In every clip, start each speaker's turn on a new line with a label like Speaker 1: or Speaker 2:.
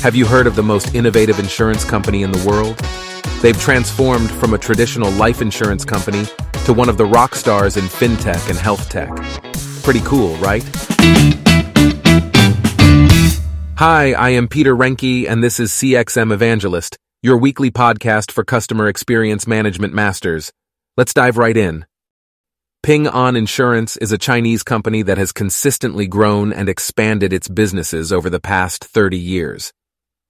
Speaker 1: Have you heard of the most innovative insurance company in the world? They've transformed from a traditional life insurance company to one of the rock stars in fintech and health tech. Pretty cool, right? Hi, I am Peter Renke, and this is CXM Evangelist, your weekly podcast for customer experience management masters. Let's dive right in. Ping An Insurance is a Chinese company that has consistently grown and expanded its businesses over the past 30 years.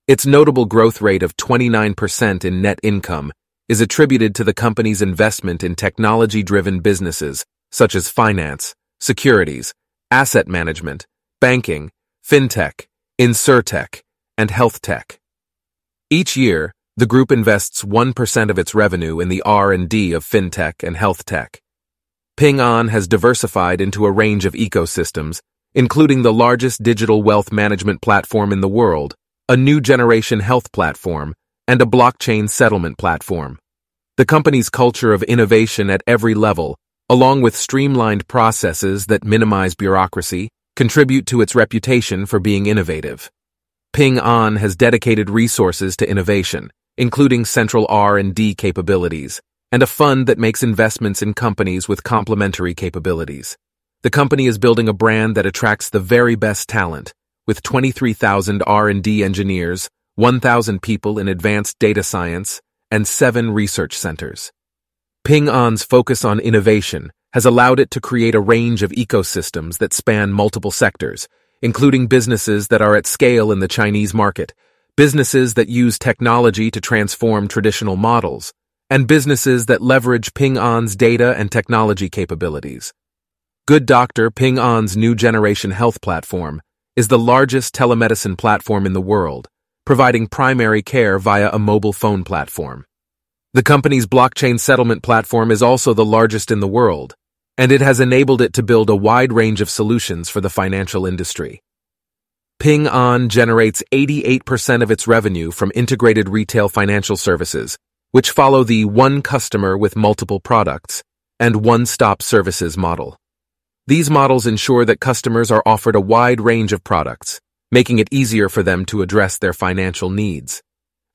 Speaker 1: Its notable growth rate of 29% in net income is attributed to the company's investment in technology-driven businesses such as finance, securities, asset management, banking, fintech, insurtech, and health tech. Each year, the group invests 1% of its revenue in the R&D of fintech and health tech. Ping An has diversified into a range of ecosystems, including the largest digital wealth management platform in the world, a new generation health platform, and a blockchain settlement platform. The company's culture of innovation at every level, along with streamlined processes that minimize bureaucracy, contribute to its reputation for being innovative. Ping An has dedicated resources to innovation, including central R&D capabilities, and a fund that makes investments in companies with complementary capabilities. The company is building a brand that attracts the very best talent, with 23,000 R&D engineers, 1,000 people in advanced data science, and seven research centers. Ping An's focus on innovation has allowed it to create a range of ecosystems that span multiple sectors, including businesses that are at scale in the Chinese market, businesses that use technology to transform traditional models, and businesses that leverage Ping An's data and technology capabilities. Good Doctor Ping An's new generation health platform is the largest telemedicine platform in the world, providing primary care via a mobile phone platform. The company's blockchain settlement platform is also the largest in the world, and it has enabled it to build a wide range of solutions for the financial industry. Ping An generates 88% of its revenue from integrated retail financial services, which follow the one customer with multiple products and one-stop services model. These models ensure that customers are offered a wide range of products, making it easier for them to address their financial needs.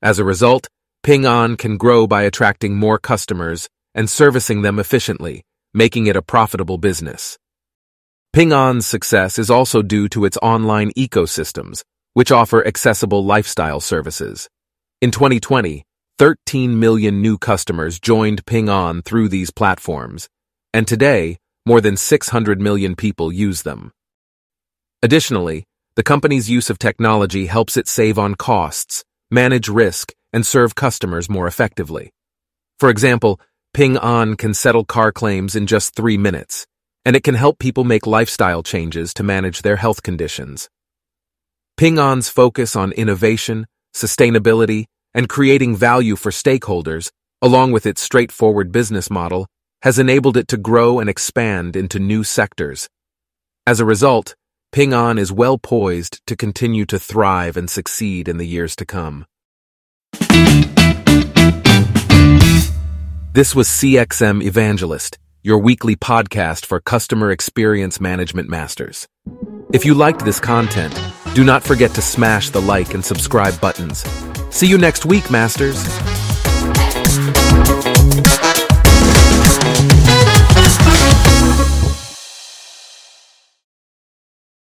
Speaker 1: As a result, Ping An can grow by attracting more customers and servicing them efficiently, making it a profitable business. Ping An's success is also due to its online ecosystems, which offer accessible lifestyle services. In 2020, 13 million new customers joined Ping An through these platforms, and today, more than 600 million people use them. Additionally, the company's use of technology helps it save on costs, manage risk, and serve customers more effectively. For example, Ping An can settle car claims in just three minutes, and it can help people make lifestyle changes to manage their health conditions. Ping An's focus on innovation, sustainability, and creating value for stakeholders, along with its straightforward business model, has enabled it to grow and expand into new sectors. As a result, Ping An is well poised to continue to thrive and succeed in the years to come. This was CXM Evangelist, your weekly podcast for customer experience management masters. If you liked this content, do not forget to smash the like and subscribe buttons. See you next week, masters.